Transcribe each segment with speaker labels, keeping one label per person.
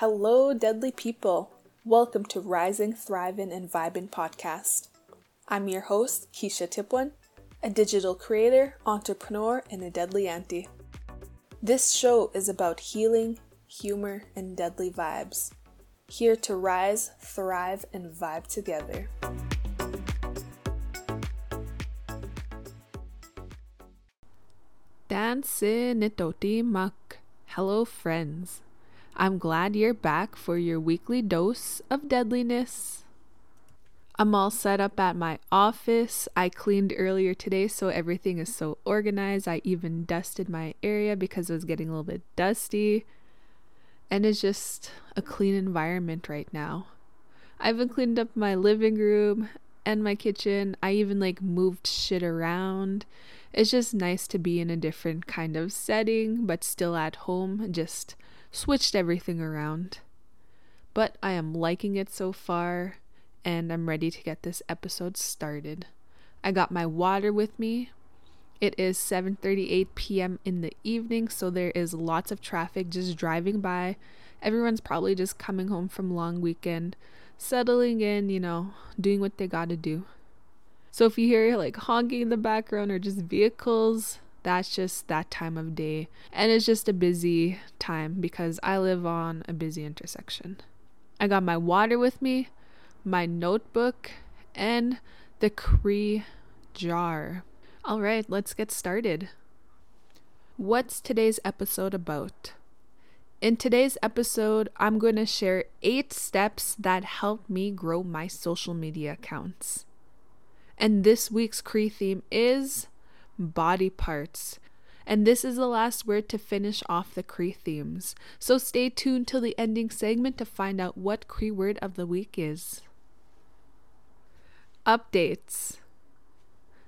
Speaker 1: Hello, deadly people. Welcome to Rising, Thriving, and Vibing podcast. I'm your host, Kesha Tipewan, a digital creator, entrepreneur, and a deadly auntie. This show is about healing, humor, and deadly vibes. Here to rise, thrive, and vibe together.
Speaker 2: Dancing itoti mak. Hello, friends. I'm glad you're back for your weekly dose of deadliness. I'm all set up at my office. I cleaned earlier today, so everything is so organized. I even dusted my area because it was getting a little bit dusty. And it's just a clean environment right now. I even cleaned up my living room and my kitchen. I even like moved shit around it's just nice to be in a different kind of setting, but still at home. Just switched everything around. But I am liking it so far, and I'm ready to get this episode started. I got my water with me. It is 7:38 p.m. in the evening, so there is lots of traffic just driving by. Everyone's probably just coming home from long weekend, settling in, you know, doing what they got to do. So if you hear like honking in the background or just vehicles, that's just that time of day. And it's just a busy time because I live on a busy intersection. I got my water with me, my notebook, and the Cree jar. All right, let's get started. What's today's episode about? In today's episode, I'm going to share eight steps that helped me grow my social media accounts. And this week's Cree theme is body parts. And this is the last word to finish off the Cree themes. So stay tuned till the ending segment to find out what Cree word of the week is. Updates.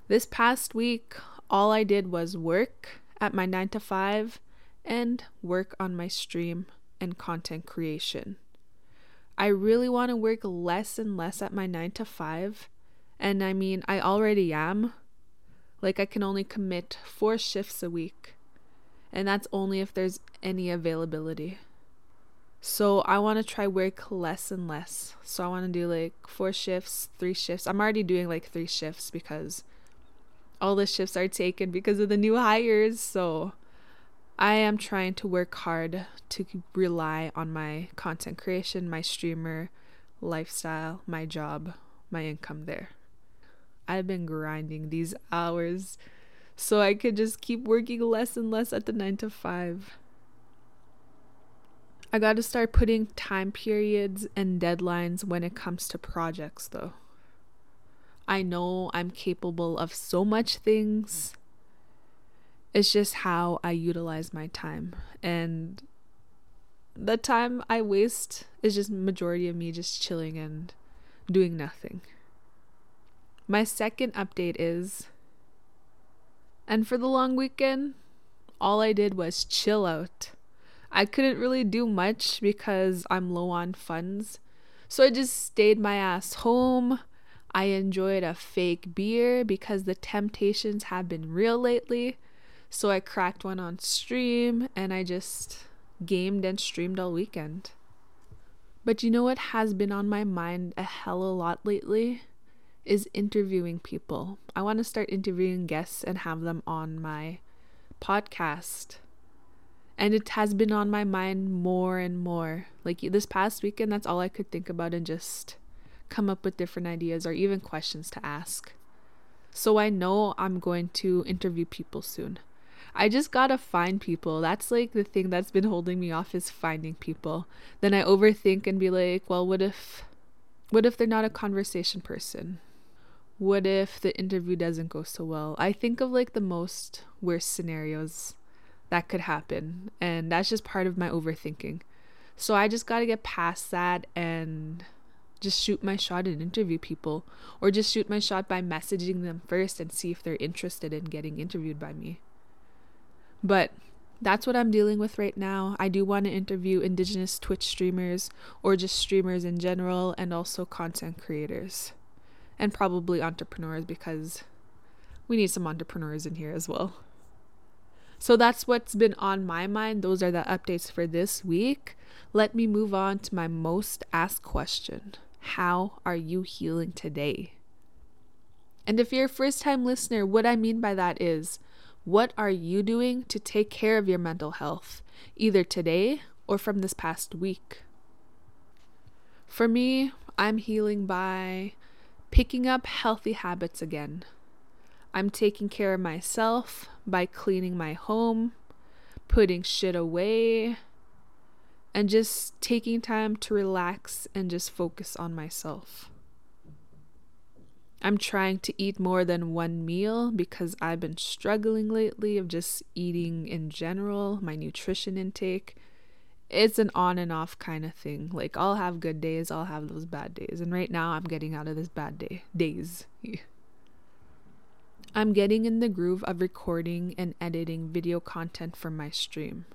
Speaker 2: This past week, all I did was work at my 9 to 5 and work on my stream and content creation. I really want to work less and less at my 9 to 5 and I mean, I already am. Like, I can only commit four shifts a week. And that's only if there's any availability. So I want to try work less and less. So I want to do like four shifts, three shifts. I'm already doing like three shifts because all the shifts are taken because of the new hires. So I am trying to work hard to rely on my content creation, my streamer lifestyle, my job, my income there. I've been grinding these hours so I could just keep working less and less at the 9 to 5. I got to start putting time periods and deadlines when it comes to projects though. I know I'm capable of so much things. It's just how I utilize my time and the time I waste is just majority of me just chilling and doing nothing. My second update is and for the long weekend, all I did was chill out. I couldn't really do much because I'm low on funds. So I just stayed my ass home. I enjoyed a fake beer because the temptations have been real lately. So I cracked one on stream and I just gamed and streamed all weekend. But you know what has been on my mind a hell of a lot lately? Is interviewing people. I want to start interviewing guests and have them on my podcast. And it has been on my mind more and more. Like this past weekend, that's all I could think about and just come up with different ideas or even questions to ask. So I know I'm going to interview people soon. I just gotta find people. That's like the thing that's been holding me off is finding people. Then I overthink and be like, well, what if what if they're not a conversation person? What if the interview doesn't go so well? I think of like the most worst scenarios that could happen, and that's just part of my overthinking. So I just got to get past that and just shoot my shot and interview people, or just shoot my shot by messaging them first and see if they're interested in getting interviewed by me. But that's what I'm dealing with right now. I do want to interview Indigenous Twitch streamers or just streamers in general and also content creators and probably entrepreneurs because we need some entrepreneurs in here as well. So that's what's been on my mind. Those are the updates for this week. Let me move on to my most asked question How are you healing today? And if you're a first time listener, what I mean by that is what are you doing to take care of your mental health, either today or from this past week? For me, I'm healing by picking up healthy habits again. I'm taking care of myself by cleaning my home, putting shit away, and just taking time to relax and just focus on myself. I'm trying to eat more than one meal because I've been struggling lately of just eating in general, my nutrition intake. It's an on and off kind of thing. Like I'll have good days, I'll have those bad days. And right now I'm getting out of this bad day days. I'm getting in the groove of recording and editing video content for my stream.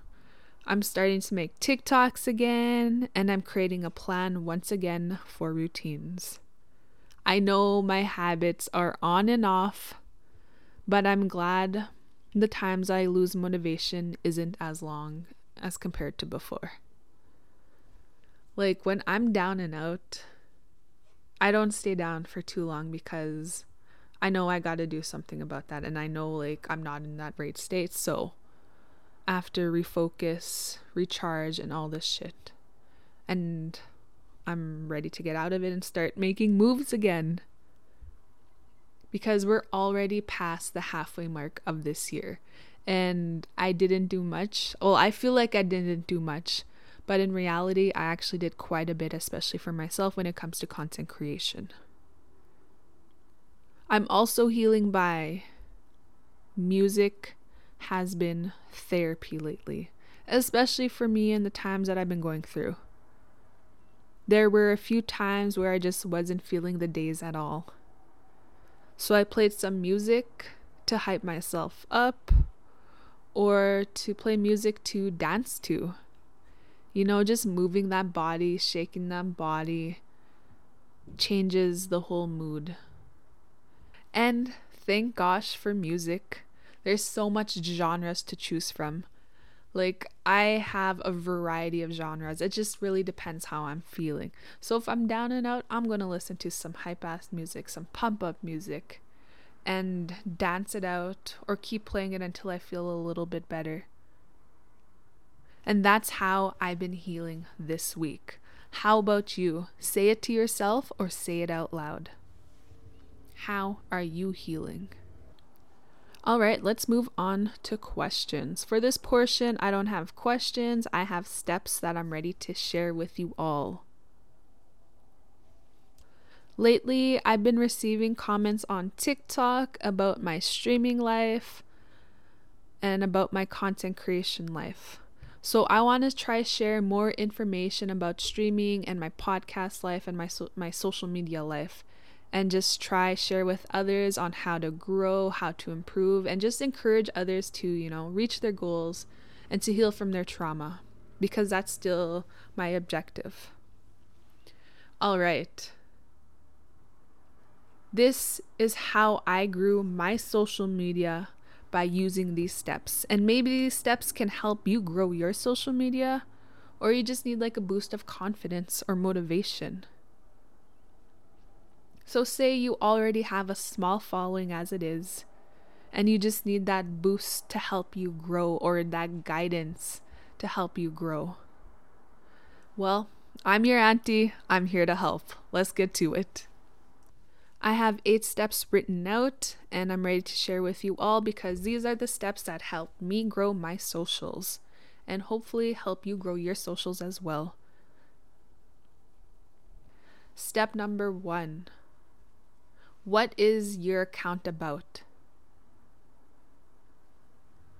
Speaker 2: I'm starting to make TikToks again, and I'm creating a plan once again for routines. I know my habits are on and off, but I'm glad the times I lose motivation isn't as long as compared to before. Like when I'm down and out, I don't stay down for too long because I know I got to do something about that. And I know, like, I'm not in that right state. So, after refocus, recharge, and all this shit. And I'm ready to get out of it and start making moves again. Because we're already past the halfway mark of this year. And I didn't do much. Well, I feel like I didn't do much. But in reality, I actually did quite a bit, especially for myself when it comes to content creation. I'm also healing by music has been therapy lately, especially for me in the times that I've been going through. There were a few times where I just wasn't feeling the days at all. So I played some music to hype myself up or to play music to dance to. You know, just moving that body, shaking that body changes the whole mood. And thank gosh for music. There's so much genres to choose from. Like, I have a variety of genres. It just really depends how I'm feeling. So, if I'm down and out, I'm going to listen to some hype ass music, some pump up music, and dance it out or keep playing it until I feel a little bit better. And that's how I've been healing this week. How about you? Say it to yourself or say it out loud. How are you healing? All right, let's move on to questions. For this portion, I don't have questions, I have steps that I'm ready to share with you all. Lately, I've been receiving comments on TikTok about my streaming life and about my content creation life. So I want to try share more information about streaming and my podcast life and my so- my social media life and just try share with others on how to grow, how to improve and just encourage others to, you know, reach their goals and to heal from their trauma because that's still my objective. All right. This is how I grew my social media by using these steps. And maybe these steps can help you grow your social media, or you just need like a boost of confidence or motivation. So, say you already have a small following as it is, and you just need that boost to help you grow or that guidance to help you grow. Well, I'm your auntie. I'm here to help. Let's get to it. I have eight steps written out, and I'm ready to share with you all because these are the steps that help me grow my socials and hopefully help you grow your socials as well. Step number one what is your account about?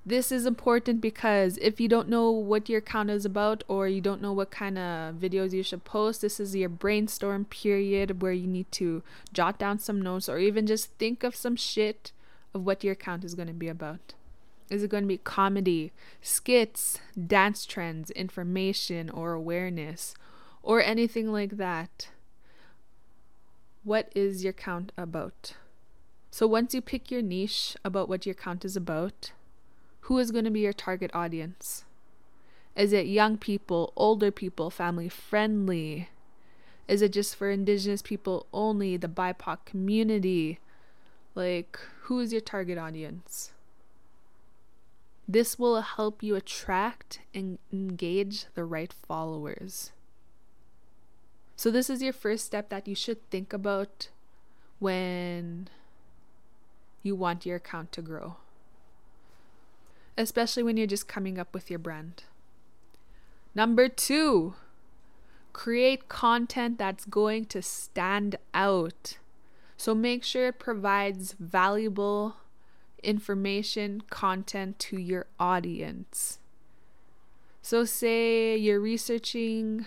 Speaker 2: This is important because if you don't know what your account is about or you don't know what kind of videos you should post, this is your brainstorm period where you need to jot down some notes or even just think of some shit of what your account is going to be about. Is it going to be comedy, skits, dance trends, information, or awareness, or anything like that? what is your count about? So once you pick your niche about what your count is about, who is going to be your target audience? Is it young people, older people, family friendly? Is it just for indigenous people only, the BIPOC community? Like, who is your target audience? This will help you attract and engage the right followers. So, this is your first step that you should think about when you want your account to grow, especially when you're just coming up with your brand. Number two, create content that's going to stand out. So make sure it provides valuable information, content to your audience. So, say you're researching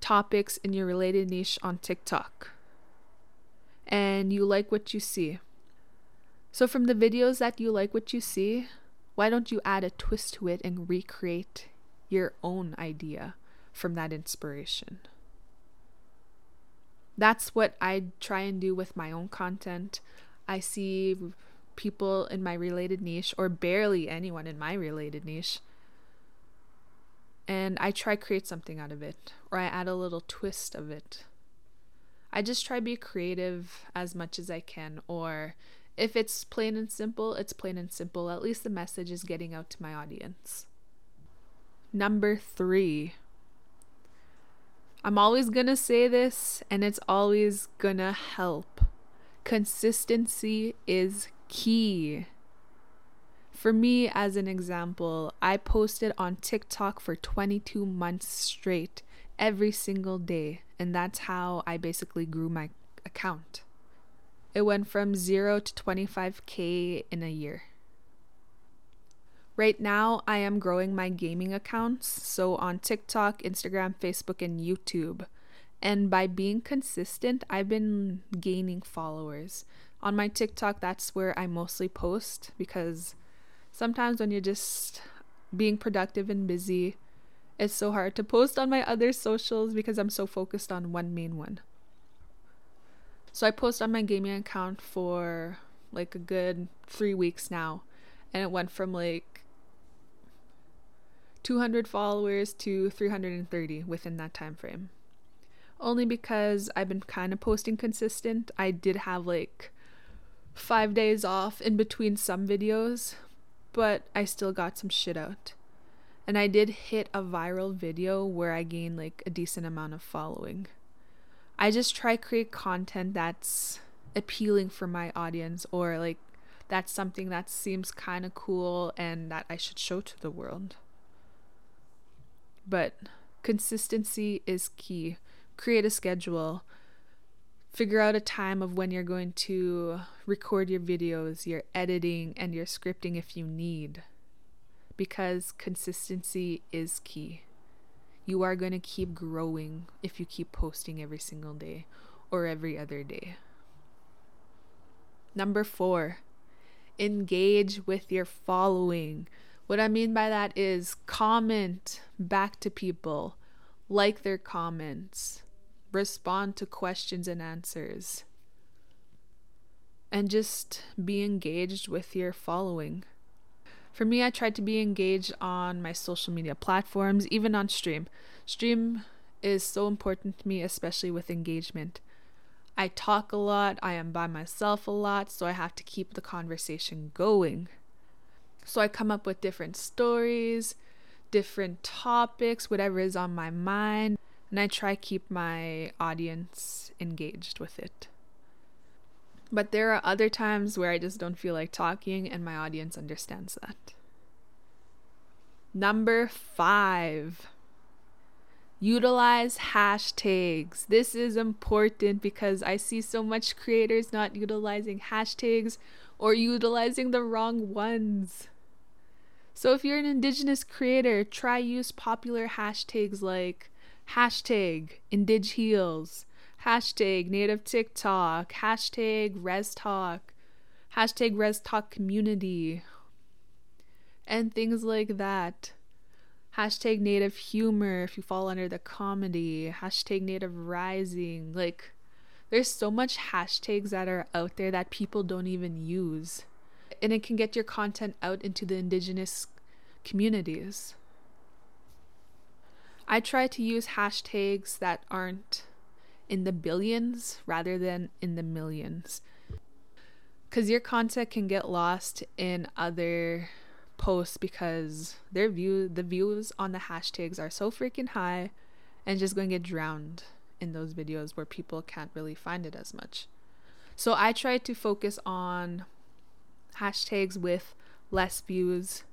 Speaker 2: topics in your related niche on TikTok and you like what you see. So, from the videos that you like what you see, why don't you add a twist to it and recreate your own idea from that inspiration? That's what I try and do with my own content. I see people in my related niche, or barely anyone in my related niche, and I try create something out of it, or I add a little twist of it. I just try be creative as much as I can, or if it's plain and simple, it's plain and simple. At least the message is getting out to my audience. Number three. I'm always gonna say this, and it's always gonna help. Consistency is key. For me, as an example, I posted on TikTok for 22 months straight every single day, and that's how I basically grew my account. It went from 0 to 25k in a year. Right now, I am growing my gaming accounts, so on TikTok, Instagram, Facebook, and YouTube. And by being consistent, I've been gaining followers. On my TikTok, that's where I mostly post because sometimes when you're just being productive and busy, it's so hard to post on my other socials because I'm so focused on one main one. So I post on my gaming account for like a good three weeks now, and it went from like 200 followers to 330 within that time frame. Only because I've been kind of posting consistent. I did have like five days off in between some videos, but I still got some shit out. And I did hit a viral video where I gained like a decent amount of following. I just try create content that's appealing for my audience or like that's something that seems kind of cool and that I should show to the world. But consistency is key. Create a schedule figure out a time of when you're going to record your videos, your editing, and your scripting if you need. Because consistency is key. You are going to keep growing if you keep posting every single day or every other day. Number four, engage with your following. What I mean by that is comment back to people, like their comments, respond to questions and answers, and just be engaged with your following. For me, I tried to be engaged on my social media platforms, even on stream. Stream is so important to me, especially with engagement. I talk a lot, I am by myself a lot, so I have to keep the conversation going. So I come up with different stories, different topics, whatever is on my mind and I try to keep my audience engaged with it. But there are other times where I just don't feel like talking and my audience understands that. Number 5. Utilize hashtags. This is important because I see so much creators not utilizing hashtags or utilizing the wrong ones. So if you're an indigenous creator, try use popular hashtags like hashtag Indig Heals, hashtag Native TikTok, hashtag Res Talk, hashtag Res Talk Community, and things like that. Hashtag Native Humor if you fall under the comedy, hashtag Native Rising. Like, there's so much hashtags that are out there that people don't even use. and it can get your content out into the indigenous communities. I try to use hashtags that aren't in the billions rather than in the millions. Because your content can get lost in other posts because their view the views on the hashtags are so freaking high and just going to get drowned in those videos where people can't really find it as much. So I try to focus on hashtags with less views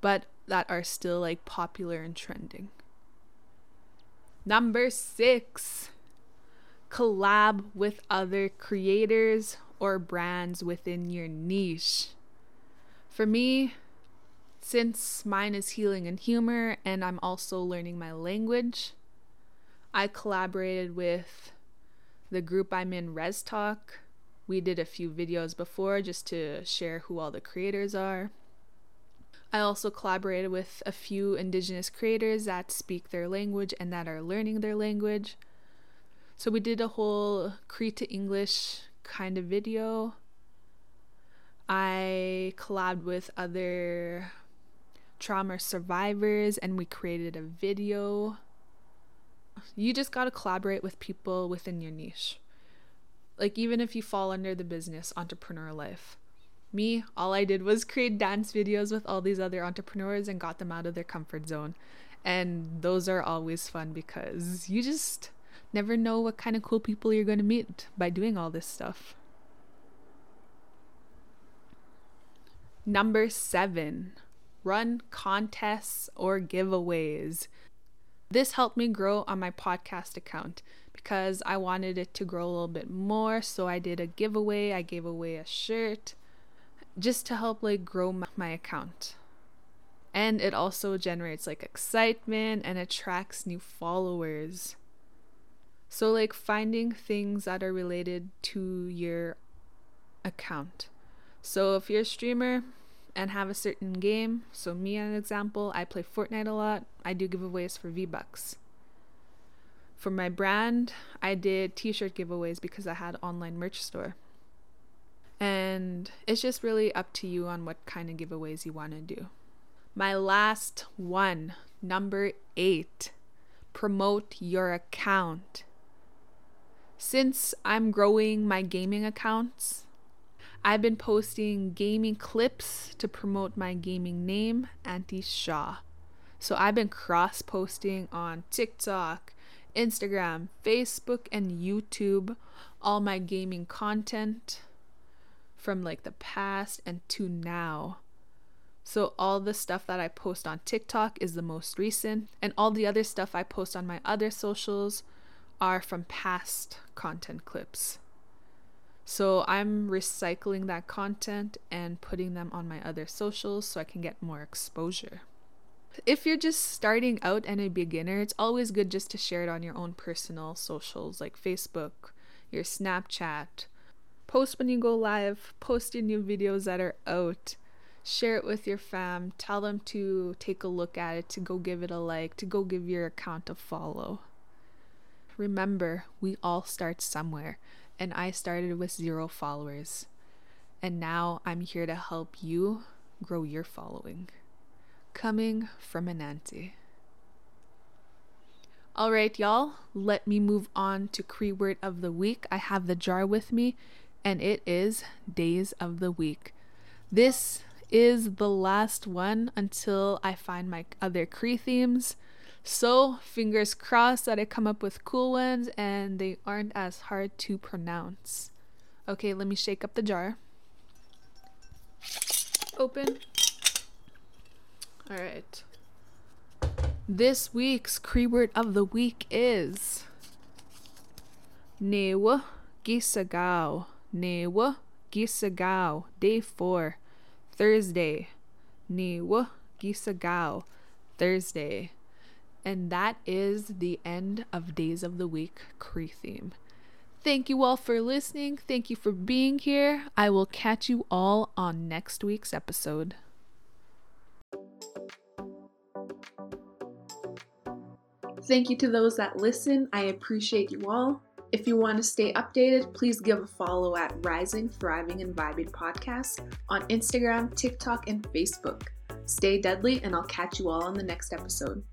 Speaker 2: but that are still like popular and trending. Number 6 collab with other creators or brands within your niche. For me, since mine is healing and humor and I'm also learning my language, I collaborated with the group I'm in, Res Talk. We did a few videos before just to share who all the creators are. I also collaborated with a few Indigenous creators that speak their language and that are learning their language. So we did a whole Cree to English kind of video. I collabed with other trauma survivors and we created a video. You just got to collaborate with people within your niche. Like, even if you fall under the business entrepreneur life. Me, all I did was create dance videos with all these other entrepreneurs and got them out of their comfort zone. And those are always fun because you just never know what kind of cool people you're going to meet by doing all this stuff. Number seven, run contests or giveaways. This helped me grow on my podcast account because I wanted it to grow a little bit more. So I did a giveaway. I gave away a shirt just to help like grow my, my account. And it also generates like excitement and attracts new followers. So, like finding things that are related to your account. So, if you're a streamer, and have a certain game. So me an example, I play Fortnite a lot. I do giveaways for V-Bucks. For my brand, I did t-shirt giveaways because I had online merch store. And it's just really up to you on what kind of giveaways you want to do. My last one, number 8, promote your account. Since I'm growing my gaming accounts, I've been posting gaming clips to promote my gaming name, Auntie Shaw. So I've been cross posting on TikTok, Instagram, Facebook, and YouTube all my gaming content from like the past and to now. So all the stuff that I post on TikTok is the most recent, and all the other stuff I post on my other socials are from past content clips. So I'm recycling that content and putting them on my other socials so I can get more exposure. If you're just starting out and a beginner, it's always good just to share it on your own personal socials like Facebook, your Snapchat. Post when you go live, post your new videos that are out, share it with your fam, tell them to take a look at it, to go give it a like, to go give your account a follow. Remember, we all start somewhere and I started with zero followers. And now I'm here to help you grow your following. Coming from an auntie. All right, y'all, let me move on to Cree word of the week. I have the jar with me, and it is days of the week. This is the last one until I find my other Cree themes. So, fingers crossed that I come up with cool ones and they aren't as hard to pronounce. Okay, let me shake up the jar. Open. Alright. This week's Cree word of the week is Newa Gisagao. Newa Gisagao. Day 4. Thursday. Newa Gisagao. Thursday. And that is the end of Days of the Week Cree theme. Thank you all for listening. Thank you for being here. I will catch you all on next week's episode. Thank you to those that listen. I appreciate you all.
Speaker 1: If you want to stay updated, please give a follow at Rising, Thriving, and Vibing Podcast on Instagram, TikTok, and Facebook. Stay deadly, and I'll catch you all on the next episode.